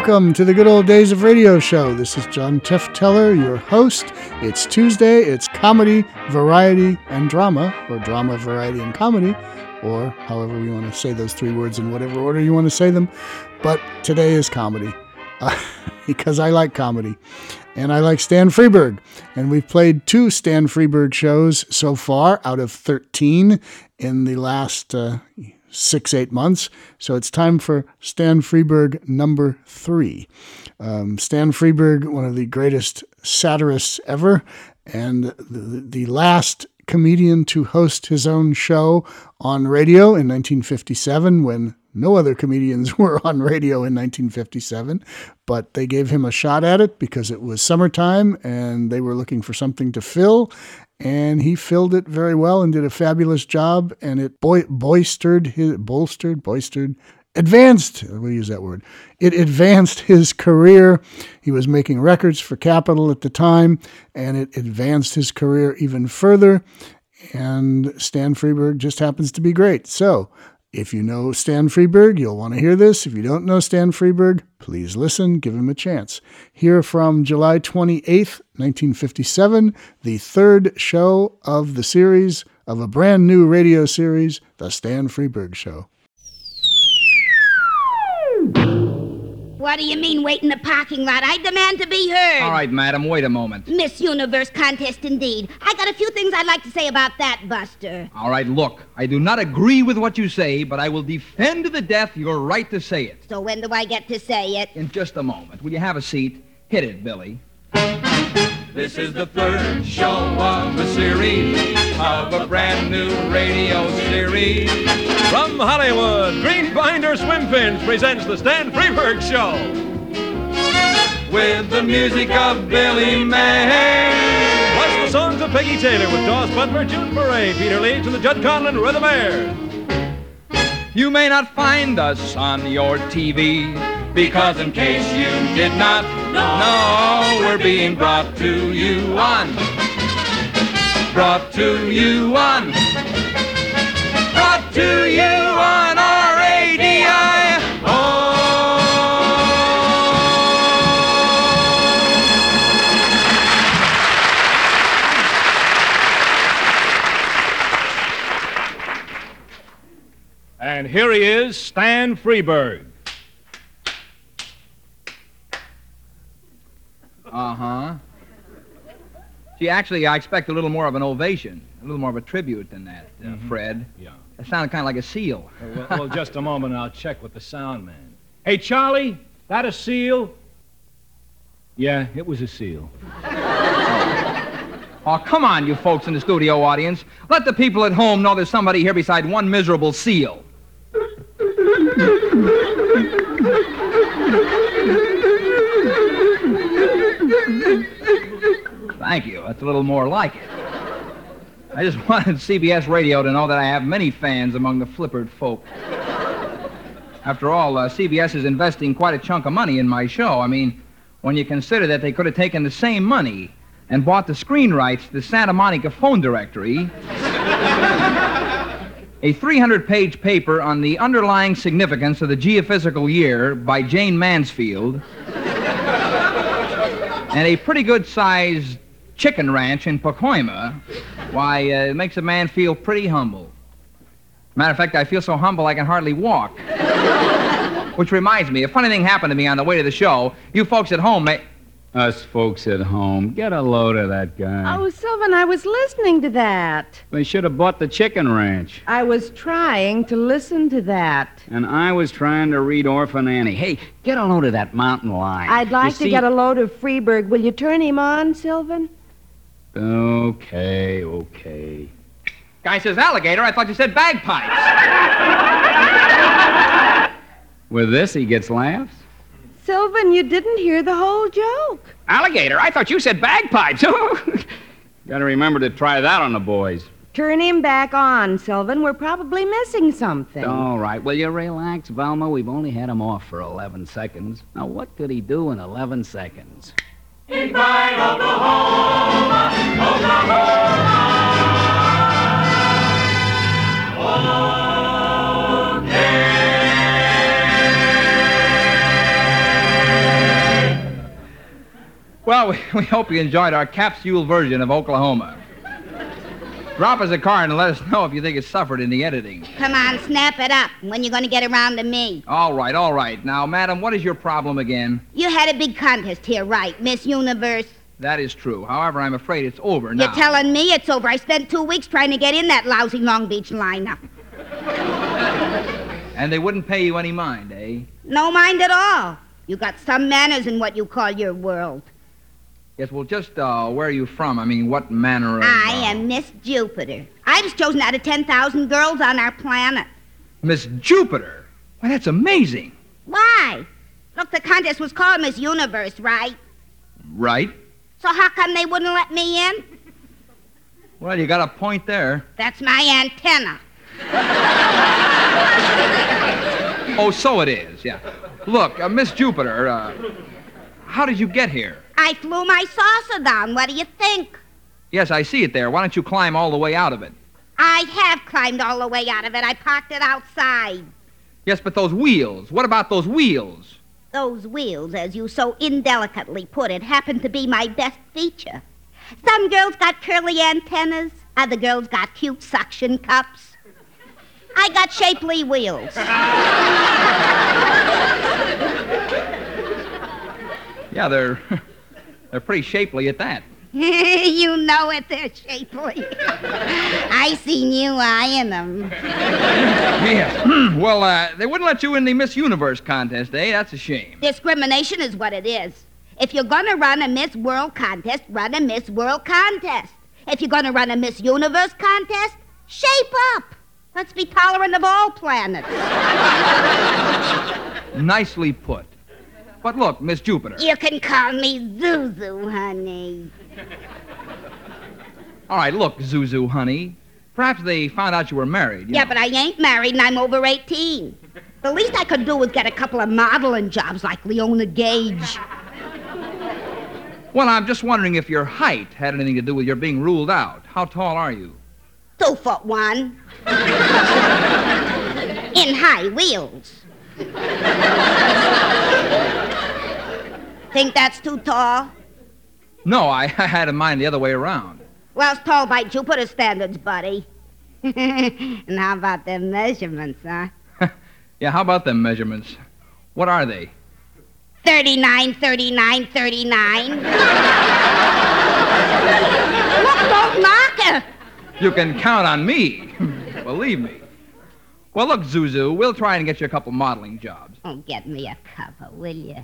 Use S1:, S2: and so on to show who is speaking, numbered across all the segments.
S1: Welcome to the Good Old Days of Radio Show. This is John Tefteller, your host. It's Tuesday. It's comedy, variety, and drama, or drama, variety, and comedy, or however you want to say those three words in whatever order you want to say them. But today is comedy uh, because I like comedy and I like Stan Freberg. And we've played two Stan Freberg shows so far out of 13 in the last uh, six, eight months. So it's time for Stan Freberg number three. Um, Stan Freberg, one of the greatest satirists ever, and the, the last comedian to host his own show on radio in 1957 when no other comedians were on radio in 1957, but they gave him a shot at it because it was summertime and they were looking for something to fill and he filled it very well and did a fabulous job. And it boistered bolstered, boistered, advanced. We'll use that word. It advanced his career. He was making records for Capitol at the time, and it advanced his career even further. And Stan Freberg just happens to be great. So if you know Stan Freberg, you'll want to hear this. If you don't know Stan Freberg, please listen, give him a chance. Here from July 28th, 1957, the third show of the series of a brand new radio series, The Stan Freberg Show.
S2: What do you mean, wait in the parking lot? I demand to be heard.
S3: All right, madam, wait a moment.
S2: Miss Universe contest indeed. I got a few things I'd like to say about that, Buster.
S3: All right, look, I do not agree with what you say, but I will defend to the death your right to say it.
S2: So when do I get to say it?
S3: In just a moment. Will you have a seat? Hit it, Billy.
S4: This is the third show of a series of a brand new radio series.
S5: From Hollywood, Greenbinder Swim Fins presents the Stan Freberg Show.
S4: With the music of Billy May.
S5: Plus the songs of Peggy Taylor with Daws Butler, June Foray, Peter Leeds, and the Judd Conlon Rhythmaires.
S3: You may not find us on your TV
S4: Because in case you did not know, we're being brought to you on. Brought to you on. Brought to you on R-A-D-I.
S5: And here he is, Stan Freberg.
S3: Uh huh. Gee, actually, I expect a little more of an ovation, a little more of a tribute than that, uh, Fred.
S5: Yeah.
S3: That sounded kind of like a seal.
S5: well, well, just a moment, I'll check with the sound man. Hey, Charlie, that a seal? Yeah, it was a seal.
S3: Oh, come on, you folks in the studio audience. Let the people at home know there's somebody here beside one miserable seal. Thank you. That's a little more like it. I just wanted CBS Radio to know that I have many fans among the flippered folk. After all, uh, CBS is investing quite a chunk of money in my show. I mean, when you consider that they could have taken the same money and bought the screen rights to the Santa Monica phone directory, a 300 page paper on the underlying significance of the geophysical year by Jayne Mansfield, and a pretty good sized chicken ranch in Pacoima, why, uh, it makes a man feel pretty humble. Matter of fact, I feel so humble I can hardly walk. Which reminds me, a funny thing happened to me on the way to the show. You folks at home may.
S6: Us folks at home, get a load of that guy.
S7: Oh, Sylvan, I was listening to that.
S6: They should have bought the chicken ranch.
S7: I was trying to listen to that.
S6: And I was trying to read Orphan Annie. Hey, get a load of that mountain lion.
S7: I'd like
S6: You
S7: to
S6: see-
S7: get a load of Freberg. Will you turn him on, Sylvan?
S6: Okay, okay.
S3: Guy says alligator. I thought you said bagpipes.
S6: With this, he gets laughs?
S7: Sylvan, you didn't hear the whole joke.
S6: Alligator? I thought you said bagpipes. Gotta remember to try that on the boys.
S7: Turn him back on, Sylvan. We're probably missing something.
S6: All right, will you relax, Velma? We've only had him off for 11 seconds. Now, what could he do in 11 seconds?
S3: Well, we, we hope you enjoyed our capsule version of Oklahoma. Drop us a card and let us know if you think it suffered in the editing.
S8: Come on, snap it up. When you going to get around to me?
S3: All right, all right. Now, madam, what is your problem again?
S8: You had a big contest here, right? Miss Universe.
S3: That is true. However, I'm afraid it's over now.
S8: You're telling me it's over. I spent two weeks trying to get in that lousy Long Beach lineup.
S3: And they wouldn't pay you any mind, eh?
S8: No mind at all. You got some manners in what you call your world.
S3: Yes, well, just uh, where are you from? I mean, what manner of.
S8: I
S3: uh,
S8: am Miss Jupiter. I was chosen out of 10,000 girls on our planet.
S3: Miss Jupiter. Why, that's amazing.
S8: Why? Look, the contest was called Miss Universe, right?
S3: Right?
S8: So how come they wouldn't let me in?
S3: Well, you got a point there.
S8: That's my antenna.
S3: Oh, so it is, yeah. Look, uh, Miss Jupiter, uh, how did you get here?
S8: I flew my saucer down. What do you think?
S3: Yes, I see it there. Why don't you climb all the way out of it?
S8: I have climbed all the way out of it. I parked it outside.
S3: Yes, but those wheels. What about those wheels?
S8: Those wheels, as you so indelicately put it, happen to be my best feature. Some girls got curly antennas, other girls got cute suction cups. I got shapely wheels.
S3: Yeah, they're they're pretty shapely at that.
S8: you know it, they're shapely. I seen you eyeing them.
S3: Yes. well, uh, they wouldn't let you in the Miss Universe contest, eh? That's a shame.
S8: Discrimination is what it is. If you're gonna run a Miss World contest, run a Miss World contest. If you're gonna run a Miss Universe contest, shape up. Let's be tolerant of all planets.
S3: Nicely put. But look, Miss Jupiter.
S8: You can call me Zuzu, honey.
S3: All right, look, Zuzu, honey. Perhaps they found out you were married. you
S8: Yeah,
S3: know.
S8: but I ain't married and I'm over 18. The least I could do was get a couple of modeling jobs like Leona Gage.
S3: Well, I'm just wondering if your height had anything to do with your being ruled out. How tall are you?
S8: Two foot one. In high wheels. Think that's too tall?
S3: No, I, I had in mind the other way around.
S8: Well, it's tall by Jupiter standards, buddy. and how about them measurements, huh?
S3: Yeah, how about them measurements? What are they?
S8: 39, 39, 39. Look, don't knock it.
S3: You can count on me. Believe me. Well, look, Zuzu, we'll try and get you a couple modeling jobs.
S8: Oh, get me a cover, will you?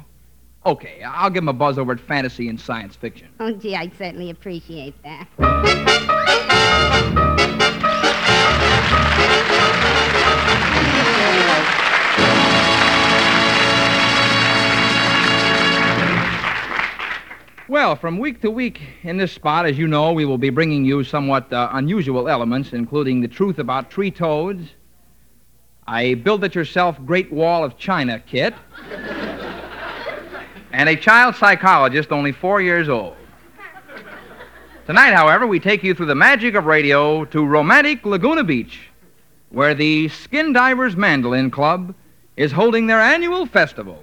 S3: Okay, I'll give him a buzz over at Fantasy and Science Fiction.
S8: Oh, gee, I'd certainly appreciate that.
S3: Well, from week to week in this spot, as you know, we will be bringing you somewhat uh, unusual elements, including the truth about tree toads, a build it yourself Great Wall of China kit, and a child psychologist only four years old. Tonight, however, we take you through the magic of radio to romantic Laguna Beach, where the Skin Divers Mandolin Club is holding their annual festival.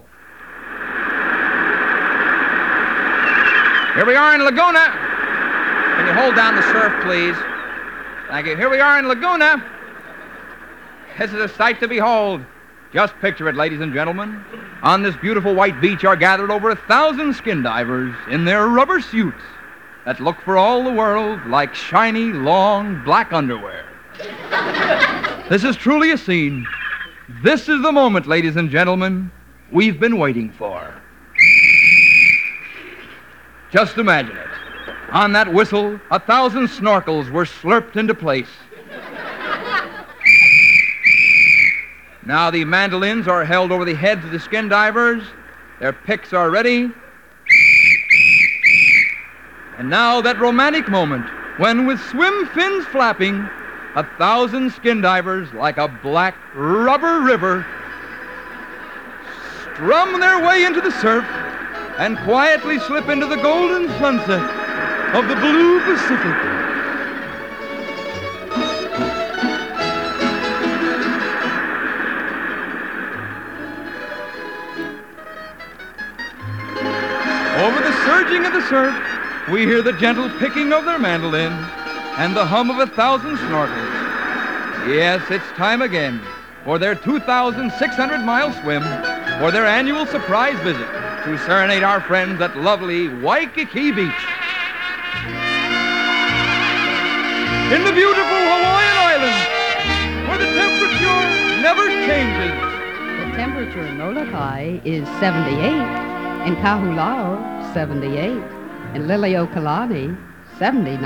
S3: Here we are in Laguna. Can you hold down the surf, please? Thank you. Here we are in Laguna. This is a sight to behold. Just picture it, ladies and gentlemen. On this beautiful white beach are gathered over a thousand skin divers in their rubber suits that look for all the world like shiny, long, black underwear. this is truly a scene. This is the moment, ladies and gentlemen, we've been waiting for. Just imagine it. On that whistle, a thousand snorkels were slurped into place. Now the mandolins are held over the heads of the skin divers. Their picks are ready. And now that romantic moment when, with swim fins flapping, a thousand skin divers, like a black rubber river, strum their way into the surf and quietly slip into the golden sunset of the blue Pacific. The surf, we hear the gentle picking of their mandolin and the hum of a thousand snorkels. Yes, it's time again for their 2,600 mile swim for their annual surprise visit to serenade our friends at lovely Waikiki Beach. In the beautiful Hawaiian Islands, where the temperature never changes.
S8: The temperature in Molokai is 78, in Kahulao, 78, in Liliuokalani, 79.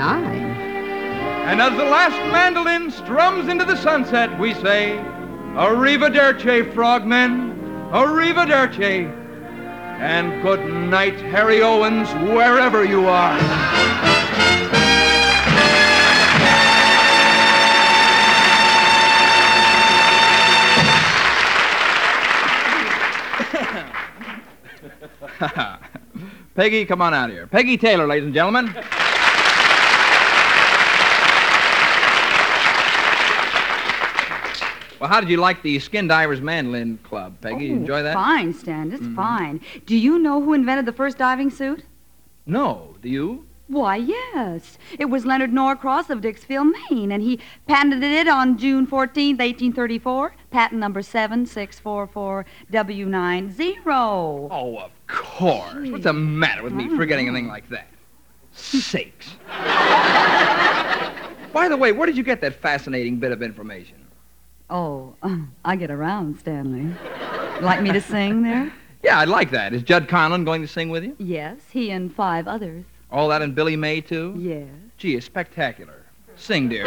S3: And as the last mandolin strums into the sunset, we say, Arrivederci, frogmen, arrivederci. And good night, Harry Owens, wherever you are. Peggy, come on out here. Peggy Taylor, ladies and gentlemen. Well, how did you like the Skin Divers Mandolin Club, Peggy? You
S9: Oh,
S3: enjoy that?
S9: Fine, Stan. It's mm-hmm. fine. Do you know who invented the first diving suit?
S3: No. Do you?
S9: Why, yes. It was Leonard Norcross of Dixville, Maine, and he patented it on June 14th, 1834. Patent number 7644W90.
S3: Oh, of course. What's the matter with me mm-hmm. forgetting anything like that? Sakes. By the way, where did you get that fascinating bit of information?
S9: Oh, I get around, Stanley. Like me to sing there?
S3: Yeah, I'd like that. Is Judd Conlon going to sing with you?
S9: Yes, he and five others.
S3: All that and Billy May, too?
S9: Yeah.
S3: Gee, it's spectacular. Sing, dear.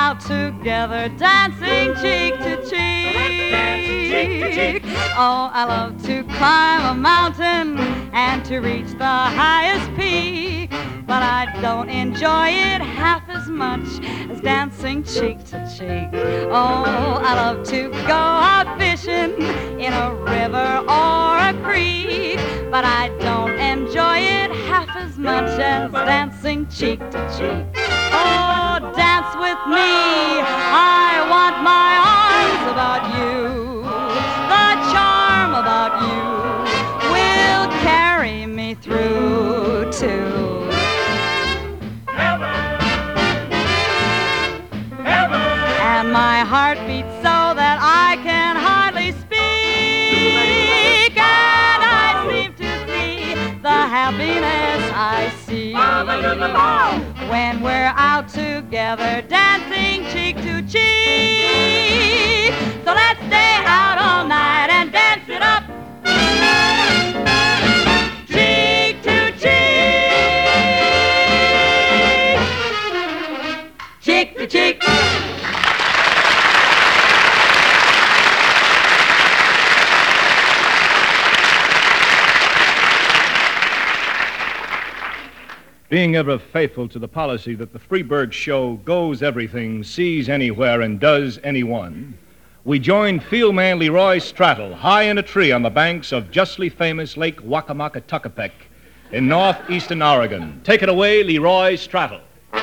S10: out together dancing cheek to cheek. Oh, I love to climb a mountain and to reach the highest peak, but I don't enjoy it half as much as dancing cheek to cheek. Oh, I love to go out fishing in a river or a creek, but I don't enjoy it half as much as dancing cheek to cheek. Oh, dance with me. I want my arms about you. The charm about you will carry me through to and my heart beats so that I can hardly speak. And I seem to see the happiness See when we're out together dancing cheek to cheek.
S5: Being ever faithful to the policy that the Freberg Show goes everything, sees anywhere, and does anyone, we join field man Leroy Strattle high in a tree on the banks of justly famous Lake Wakamaka in northeastern Oregon. Take it away, Leroy Strattle.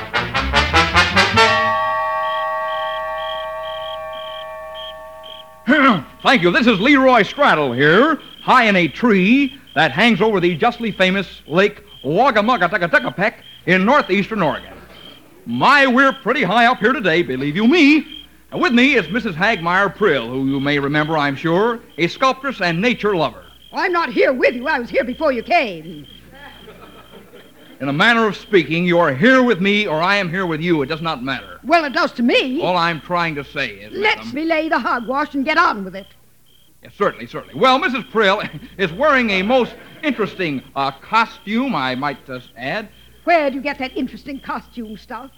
S3: Thank you. This is Leroy Straddle here, high in a tree that hangs over the justly famous Lake Wagamugatukatuckapek in northeastern Oregon. My, we're pretty high up here today, believe you me. And with me is Mrs. Hagmeyer Prill, who you may remember, I'm sure, a sculptress and nature lover.
S8: I'm not here with you. I was here before you came.
S3: In a manner of speaking, you are here with me or I am here with you. It does not matter.
S8: Well, it does to me.
S3: All I'm trying to say is.
S8: Let's
S3: madam-
S8: me lay the hogwash and get on with it.
S3: Yes, certainly, certainly. Well, Mrs. Prill is wearing a most interesting uh, costume, I might uh, add.
S8: Where'd you get that interesting costume stuff?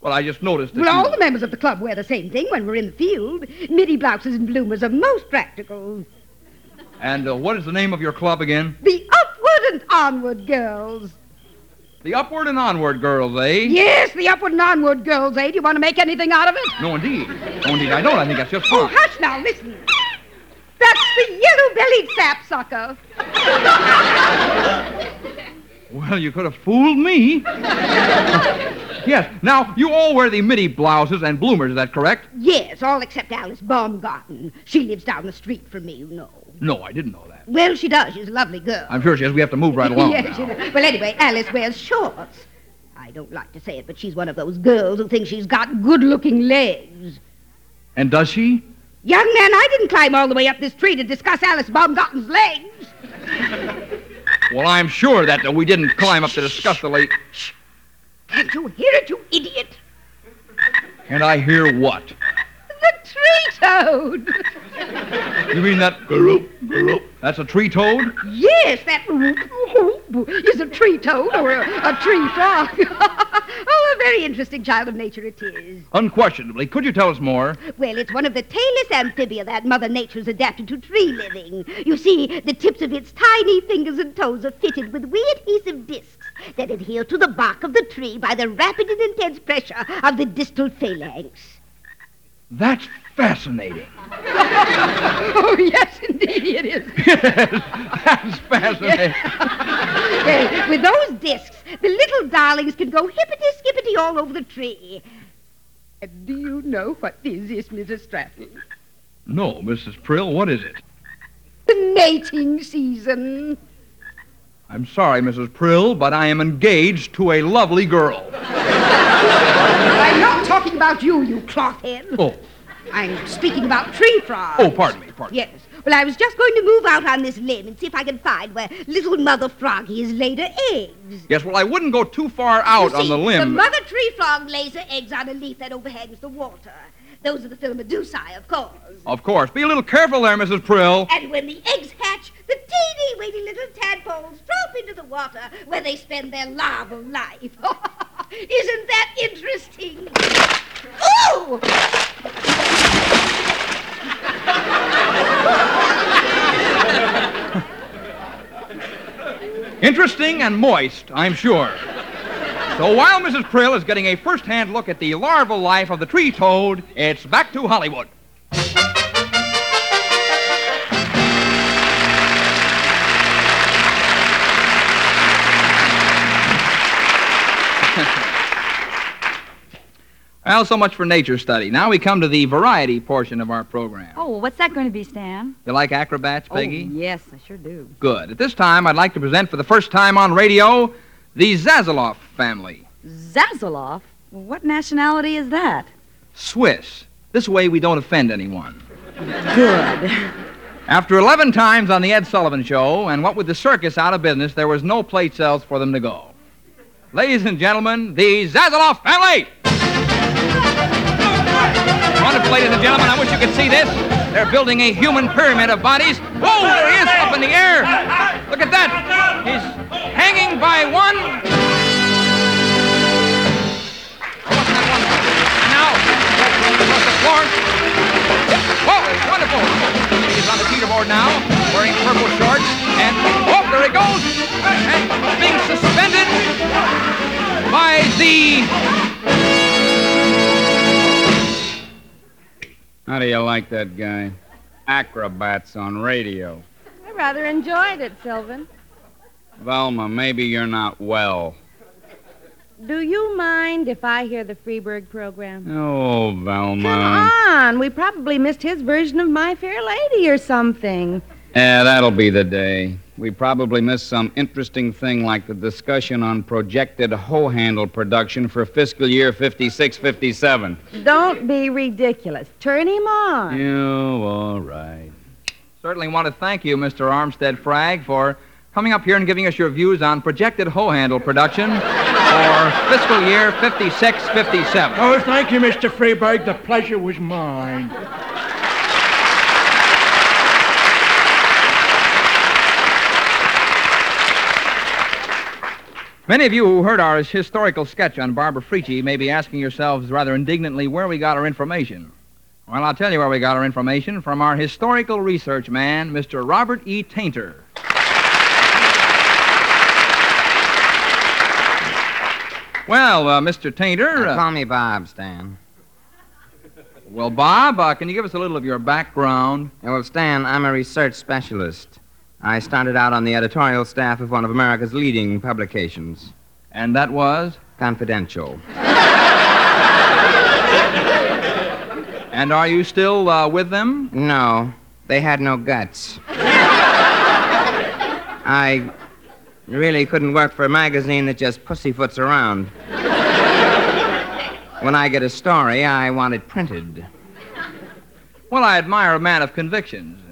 S3: Well, I just noticed that.
S8: Well,
S3: you-
S8: all the members of the club wear the same thing when we're in the field. Midi blouses and bloomers are most practical.
S3: And uh, what is the name of your club again?
S8: The upward and onward girls.
S3: The Upward and Onward Girls, eh?
S8: Yes, the upward and onward girls, eh? Do you want to make anything out of it?
S3: No, indeed. No, indeed, I don't. I think that's just
S8: Oh, hush now, listen. That's the yellow-bellied sapsucker.
S3: Well, you could have fooled me. yes. Now, you all wear the midi blouses and bloomers, is that correct?
S8: Yes, all except Alice Baumgarten. She lives down the street from me, you know.
S3: No, I didn't know that.
S8: Well, she does. She's a lovely girl.
S3: I'm sure she is. We have to move right along
S8: yes,
S3: now.
S8: she does. Well, anyway, Alice wears shorts. I don't like to say it, but she's one of those girls who thinks she's got good-looking legs.
S3: And does she?
S8: Young man, I didn't climb all the way up this tree to discuss Alice Baumgarten's legs.
S3: Well, I'm sure that uh, we didn't climb up to discuss the late.
S8: Can't you hear it, you idiot?
S3: And I hear what?
S8: The tree toad.
S3: You mean that? group? That's a tree toad?
S8: Yes, that is a tree toad or a, a tree frog. oh, a very interesting child of nature it is.
S3: Unquestionably. Could you tell us more?
S8: Well, it's one of the tailless amphibia that Mother Nature's adapted to tree living. You see, the tips of its tiny fingers and toes are fitted with wee adhesive discs that adhere to the bark of the tree by the rapid and intense pressure of the distal phalanx.
S3: That's fascinating.
S8: oh, yes, indeed it is.
S3: yes, That's fascinating.
S8: with those discs, the little darlings can go hippity-skippity all over the tree. And do you know what is this, is, Mrs. Stratton?
S3: No, Mrs. Prill, what is it?
S8: The mating season.
S3: I'm sorry, Mrs. Prill, but I am engaged to a lovely girl.
S8: I'm not talking about you, you clothhead.
S3: Oh,
S8: I'm speaking about tree frogs.
S3: oh, pardon me, pardon me.
S8: Yes. Well, I was just going to move out on this limb and see if I could find where little mother froggy has laid her eggs.
S3: Yes, well, I wouldn't go too far out
S8: You
S3: on the limb.
S8: The mother tree frog lays her eggs on a leaf that overhangs the water. Those are the Phyllomedusae, of course.
S3: Of course. Be a little careful there, Mrs. Prill.
S8: And when the eggs hatch, the teeny weeny little tadpoles drop into the water where they spend their larval life. Isn't that interesting? Ooh!
S3: Interesting and moist, I'm sure. So while Mrs. Prill is getting a first-hand look at the larval life of the tree toad, it's back to Hollywood. Well, so much for nature study. Now we come to the variety portion of our program.
S7: Oh, well, what's that going to be, Stan?
S3: You like acrobats, Peggy?
S7: Oh, yes, I sure do.
S3: Good. At this time, I'd like to present for the first time on radio the Zazeloff family.
S7: Zazzaloff? Well, what nationality is that?
S3: Swiss. This way we don't offend anyone.
S7: Good.
S3: After 11 times on the Ed Sullivan Show, and what with the circus out of business, there was no plate sales for them to go. Ladies and gentlemen, the Zazeloff family! Wonderful, ladies and gentlemen. I wish you could see this. They're building a human pyramid of bodies. Whoa, there he is, up in the air. Look at that. He's hanging by one. Wasn't wonderful? And now, across the floor. Whoa, wonderful. He's on the teeterboard now, wearing purple shorts. And, oh, there he goes. And being suspended by the
S11: How do you like that guy? Acrobats on radio.
S12: I rather enjoyed it, Sylvan.
S11: Velma, maybe you're not well.
S12: Do you mind if I hear the Freberg program?
S11: Oh, Velma.
S12: Come on. We probably missed his version of My Fair Lady or something.
S11: Yeah, that'll be the day. We probably missed some interesting thing like the discussion on projected hoe handle production for fiscal year 56 57.
S12: Don't be ridiculous. Turn him on.
S11: You, all right.
S3: Certainly want to thank you, Mr. Armstead Frag, for coming up here and giving us your views on projected hoe handle production for fiscal year 56 57.
S13: Oh, thank you, Mr. Freberg. The pleasure was mine.
S3: Many of you who heard our historical sketch on Barbara Frietchie may be asking yourselves rather indignantly where we got our information. Well, I'll tell you where we got our information from our historical research man, Mr. Robert E. Tainter. Well, uh, Mr. Tainter.
S14: Uh, call me Bob, Stan.
S3: well, Bob, uh, can you give us a little of your background?
S14: Yeah, well, Stan, I'm a research specialist. I started out on the editorial staff of one of America's leading publications.
S3: And that was?
S14: Confidential.
S3: And are you still uh, with them?
S14: No, they had no guts. I really couldn't work for a magazine that just pussyfoots around. When I get a story, I want it printed.
S3: Well, I admire a man of convictions.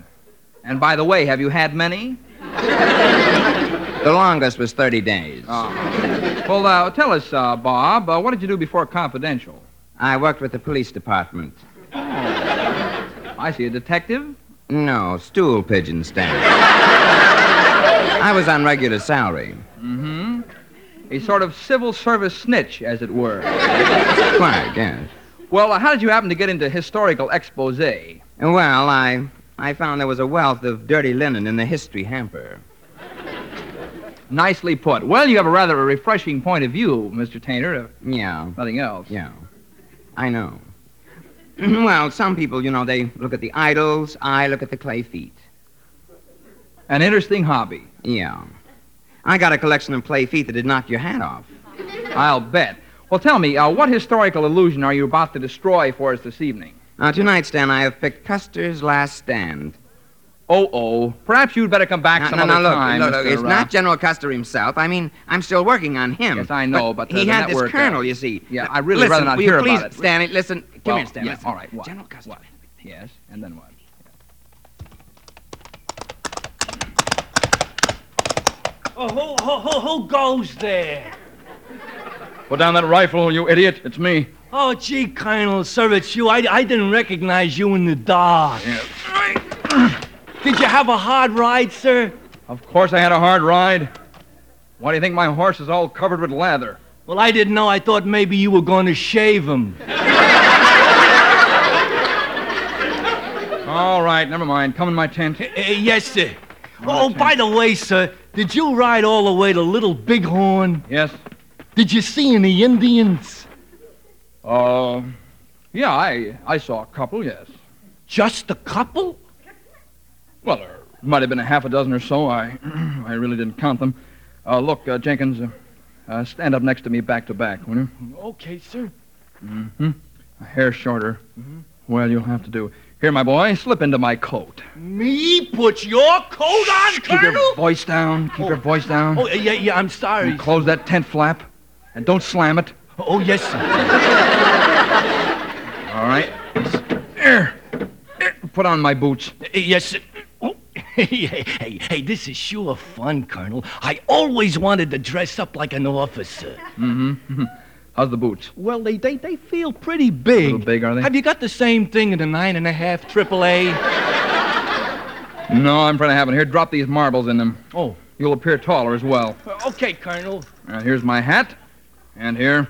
S3: And by the way, have you had many?
S14: The longest was 30 days.
S3: Oh. Well, uh, tell us, uh, Bob, uh, what did you do before Confidential?
S14: I worked with the police department.
S3: I see, a detective?
S14: No, stool pigeon stand. I was on regular salary.
S3: Mm-hmm. A sort of civil service snitch, as it were.
S14: Quite, yes.
S3: Well, uh, how did you happen to get into historical expose?
S14: Well, I I found there was a wealth of dirty linen in the history hamper.
S3: Nicely put. Well, you have a rather a refreshing point of view, Mr. Tainter.
S14: Yeah,
S3: nothing else.
S14: yeah. I know. well, some people, you know, they look at the idols. I look at the clay feet.
S3: An interesting hobby.
S14: Yeah. I got a collection of clay feet that'd knock your hat off.
S3: I'll bet. Well, tell me, uh, what historical illusion are you about to destroy for us this evening?
S14: Now, tonight, Stan, I have picked Custer's Last Stand.
S3: Oh, oh. Perhaps you'd better come back
S14: No,
S3: some
S14: no,
S3: other
S14: no, look,
S3: time.
S14: look, look, it's
S3: uh,
S14: not General Custer himself. I mean, I'm still working on him.
S3: Yes, I know, but, uh,
S14: he
S3: the
S14: had this
S3: network, uh,
S14: colonel, you see.
S3: Yeah, I really
S14: listen,
S3: rather not
S14: will you
S3: hear
S14: please,
S3: about it.
S14: Stan, listen. Come
S3: Well,
S14: here, Stan.
S3: yeah,
S14: listen.
S3: all right, what?
S14: General Custer.
S3: What? Yes, and then what?
S13: Oh, who, who, who, who goes there?
S3: Put down that rifle, you idiot. It's me.
S13: Oh, gee, Colonel, sir, it's you. I, I didn't recognize you in the dark. Did you have a hard ride, sir?
S3: Of course I had a hard ride. Why do you think my horse is all covered with lather?
S13: Well, I didn't know. I thought maybe you were going to shave him.
S3: All right, never mind. Come in my tent.
S13: Uh, yes, sir. Oh, by the way, sir, did you ride all the way to Little Bighorn?
S3: Yes.
S13: Did you see any Indians?
S3: Uh, yeah, I I saw a couple. Yes.
S13: Just a couple?
S3: Well, there might have been a half a dozen or so. I I really didn't count them. Uh, look, uh, Jenkins, uh, uh, stand up next to me, back to back, will you?
S13: Okay, sir.
S3: Mm-hmm. A hair shorter. Hmm. Well, you'll have to do. Here, my boy, slip into my coat.
S13: Me put your coat on,
S3: Keep
S13: Colonel?
S3: your voice down. Keep your voice down.
S13: Oh, yeah, yeah, I'm sorry.
S3: And close that tent flap, and don't slam it.
S13: Oh, yes, sir.
S3: All right. There. Put on my boots.
S13: Uh, Yes, sir. Oh, hey, hey, hey, this is sure fun, Colonel. I always wanted to dress up like an officer.
S3: Mm-hmm. How's the boots?
S13: Well, they, they, they feel pretty big.
S3: little big, are they?
S13: Have you got the same thing in a nine and a half triple A?
S3: No, I'm afraid I haven't. Here, drop these marbles in them.
S13: Oh.
S3: You'll appear taller as well.
S13: Okay, Colonel.
S3: Here's my hat. And here,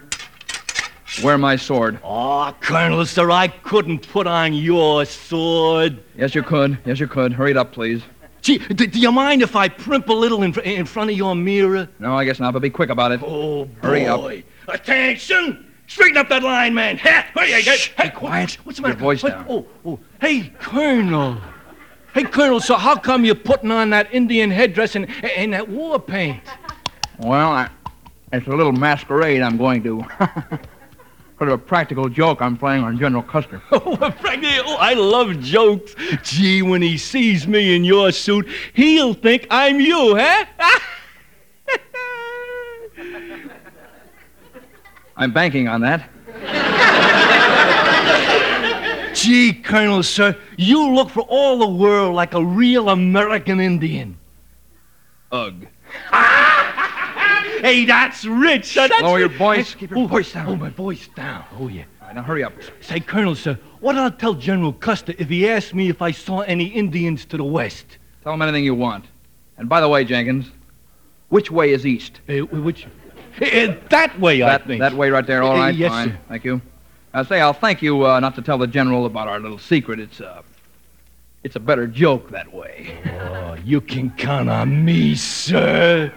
S3: wear my sword.
S13: Oh, Colonel, sir, I couldn't put on your sword.
S3: Yes, you could. Yes, you could. Hurry it up, please.
S13: Gee, d- do you mind if I primp a little in, fr- in front of your mirror?
S3: No, I guess not, but be quick about it.
S13: Oh,
S3: Hurry up.
S13: boy. Attention! Straighten up that line, man. Hey, hey, hey, hey,
S3: quiet.
S13: What's the
S3: Your
S13: matter?
S3: voice
S13: What-
S3: down.
S13: Oh, oh. Hey, Colonel. Hey, Colonel, so how come you're putting on that Indian headdress and, and that war paint?
S3: Well, I, it's a little masquerade I'm going to. sort of a practical joke I'm playing on General Custer.
S13: Oh, oh, I love jokes. Gee, when he sees me in your suit, he'll think I'm you, huh?
S3: I'm banking on that.
S13: Gee, Colonel, sir, you look for all the world like a real American Indian.
S3: Ugh. Ah!
S13: Hey, that's rich. That's
S3: Lower your voice. Keep your voice down.
S13: Oh, my voice down. Oh, yeah.
S3: All right, now hurry up.
S13: Say, Colonel, sir, what I'll tell General Custer if he asks me if I saw any Indians to the west?
S3: Tell him anything you want. And by the way, Jenkins, which way is east?
S13: Uh, which? Uh, that way, I
S3: That,
S13: think.
S3: that way right there, all right?
S13: Uh, yes,
S3: Fine.
S13: sir.
S3: Thank you. I say, I'll thank you uh, not to tell the general about our little secret. It's, uh, it's a better joke that way.
S13: Oh, you can count on me, sir.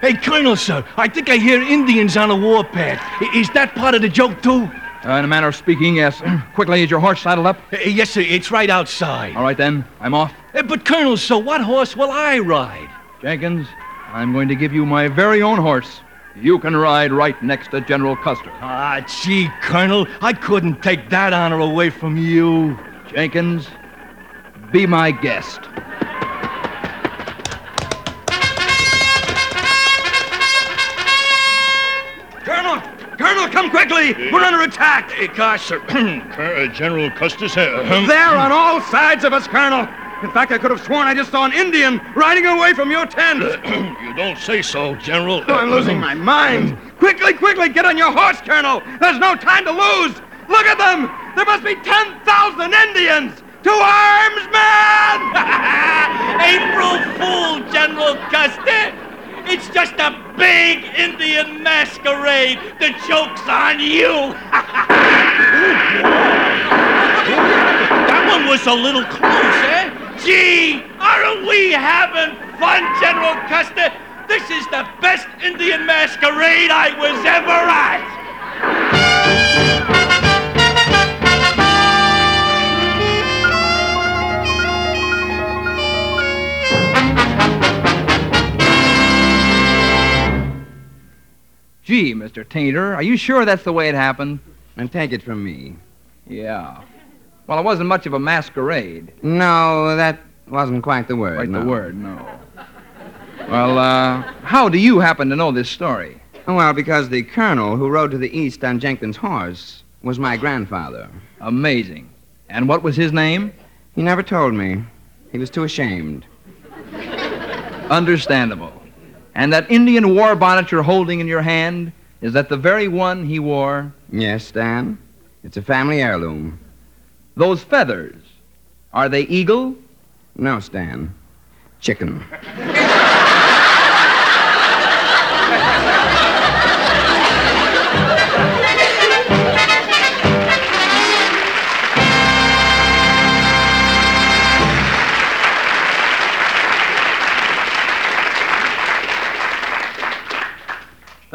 S13: Hey, Colonel, sir, I think I hear Indians on a warpath. Is that part of the joke, too?
S3: Uh, in a manner of speaking, yes. Quickly, is your horse saddled up?
S13: Uh, yes, sir, it's right outside.
S3: All right, then. I'm off.
S13: Uh, but, Colonel, sir, what horse will I ride?
S3: Jenkins, I'm going to give you my very own horse. You can ride right next to General Custer.
S13: Ah, gee, Colonel, I couldn't take that honor away from you.
S3: Jenkins, be my guest.
S13: Come quickly! We're under attack!
S5: Hey, gosh, sir. uh, General Custis. here. Um,
S14: There on all sides of us, Colonel. In fact, I could have sworn I just saw an Indian riding away from your tent.
S5: you don't say so, General.
S14: Oh, I'm losing my mind. Quickly, quickly, get on your horse, Colonel. There's no time to lose. Look at them. There must be 10,000 Indians. To arms, men!
S13: April Fool, General Custer! It's just a big Indian masquerade. The joke's on you. that one was a little close, eh? Gee, aren't we having fun, General Custer? This is the best Indian masquerade I was ever at.
S3: Gee, Mr. Tainter, are you sure that's the way it happened?
S14: And take it from me.
S3: Yeah. Well, it wasn't much of a masquerade.
S14: No, that wasn't quite the word.
S3: Quite
S14: no.
S3: the word, no. Well, uh, how do you happen to know this story?
S14: Well, because the colonel who rode to the east on Jenkins' horse was my grandfather.
S3: Amazing. And what was his name?
S14: He never told me. He was too ashamed.
S3: Understandable. And that Indian war bonnet you're holding in your hand, is that the very one he wore?
S14: Yes, Stan. It's a family heirloom.
S3: Those feathers, are they eagle?
S14: No, Stan. Chicken.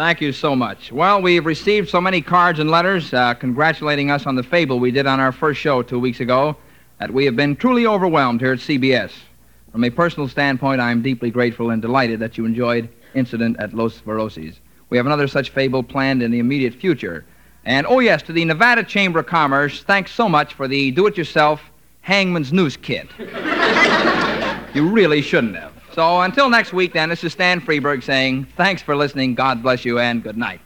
S3: Thank you so much. Well, we've received so many cards and letters uh, congratulating us on the fable we did on our first show two weeks ago that we have been truly overwhelmed here at CBS. From a personal standpoint, I'm deeply grateful and delighted that you enjoyed Incident at Los Veroses. We have another such fable planned in the immediate future. And, oh, yes, to the Nevada Chamber of Commerce, thanks so much for the do it yourself hangman's noose kit. you really shouldn't have. So until next week, then, this is Stan Freberg saying thanks for listening, God bless you, and good night.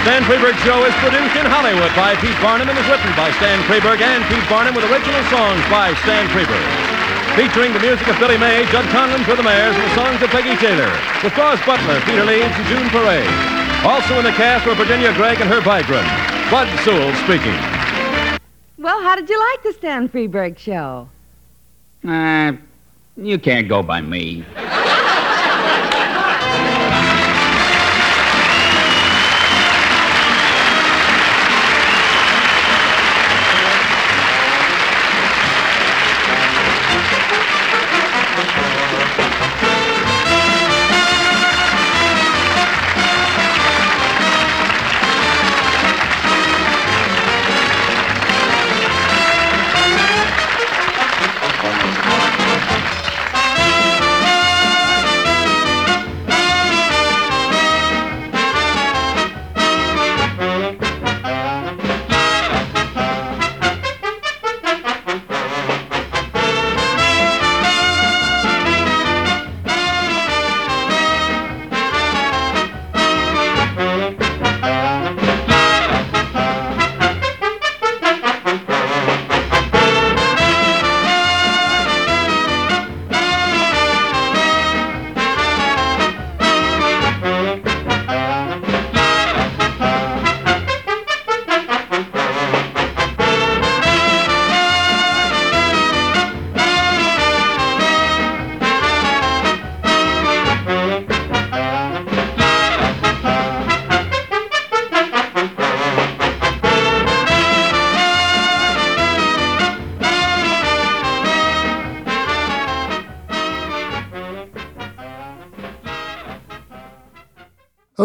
S15: Stan Freberg Show is produced in Hollywood by Pete Barnum and is written by Stan Freberg and Pete Barnum with original songs by Stan Freberg. Featuring the music of Billy May, Judd Conlon for the Mayors, and the songs of Peggy Taylor, with Daws Butler, Peter Leeds, and June Foray. Also in the cast were Virginia Gregg and Herb Vigran. Bud Sewell speaking.
S12: Well, how did you like the Stan Freberg show?
S11: Uh, you can't go by me.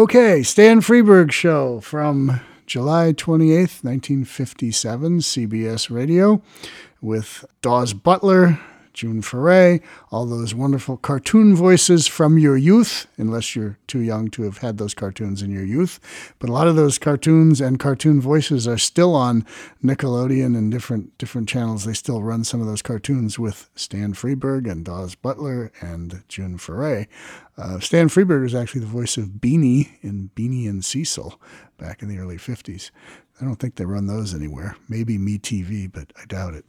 S1: Okay, Stan Freberg Show from July 28th, 1957, CBS Radio, with Daws Butler, June Foray, all those wonderful cartoon voices from your youth, unless you're too young to have had those cartoons in your youth. But a lot of those cartoons and cartoon voices are still on Nickelodeon and different different channels. They still run some of those cartoons with Stan Freberg and Daws Butler and June Foray. Uh, Stan Freberg is actually the voice of Beany in Beany and Cecil back in the early 50s. I don't think they run those anywhere. Maybe MeTV, but I doubt it.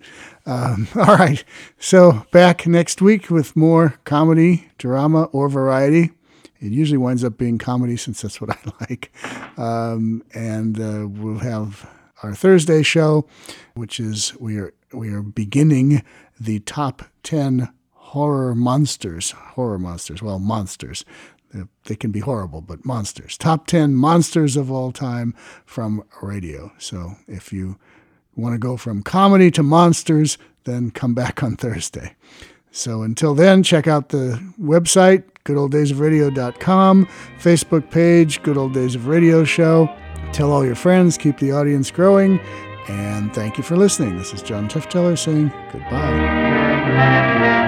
S1: Um, all right. So back next week with more comedy, drama, or variety. It usually winds up being comedy since that's what I like. Um, and uh, we'll have our Thursday show, which is we are we are beginning the top ten horror monsters. Horror monsters. Well, monsters Uh, they can be horrible, but monsters. Top 10 monsters of all time from radio. So if you want to go from comedy to monsters, then come back on Thursday. So until then, check out the website, goodolddaysofradio.com, Facebook page, Good Old Days of Radio Show. Tell all your friends, keep the audience growing, and thank you for listening. This is John Tefteller saying goodbye.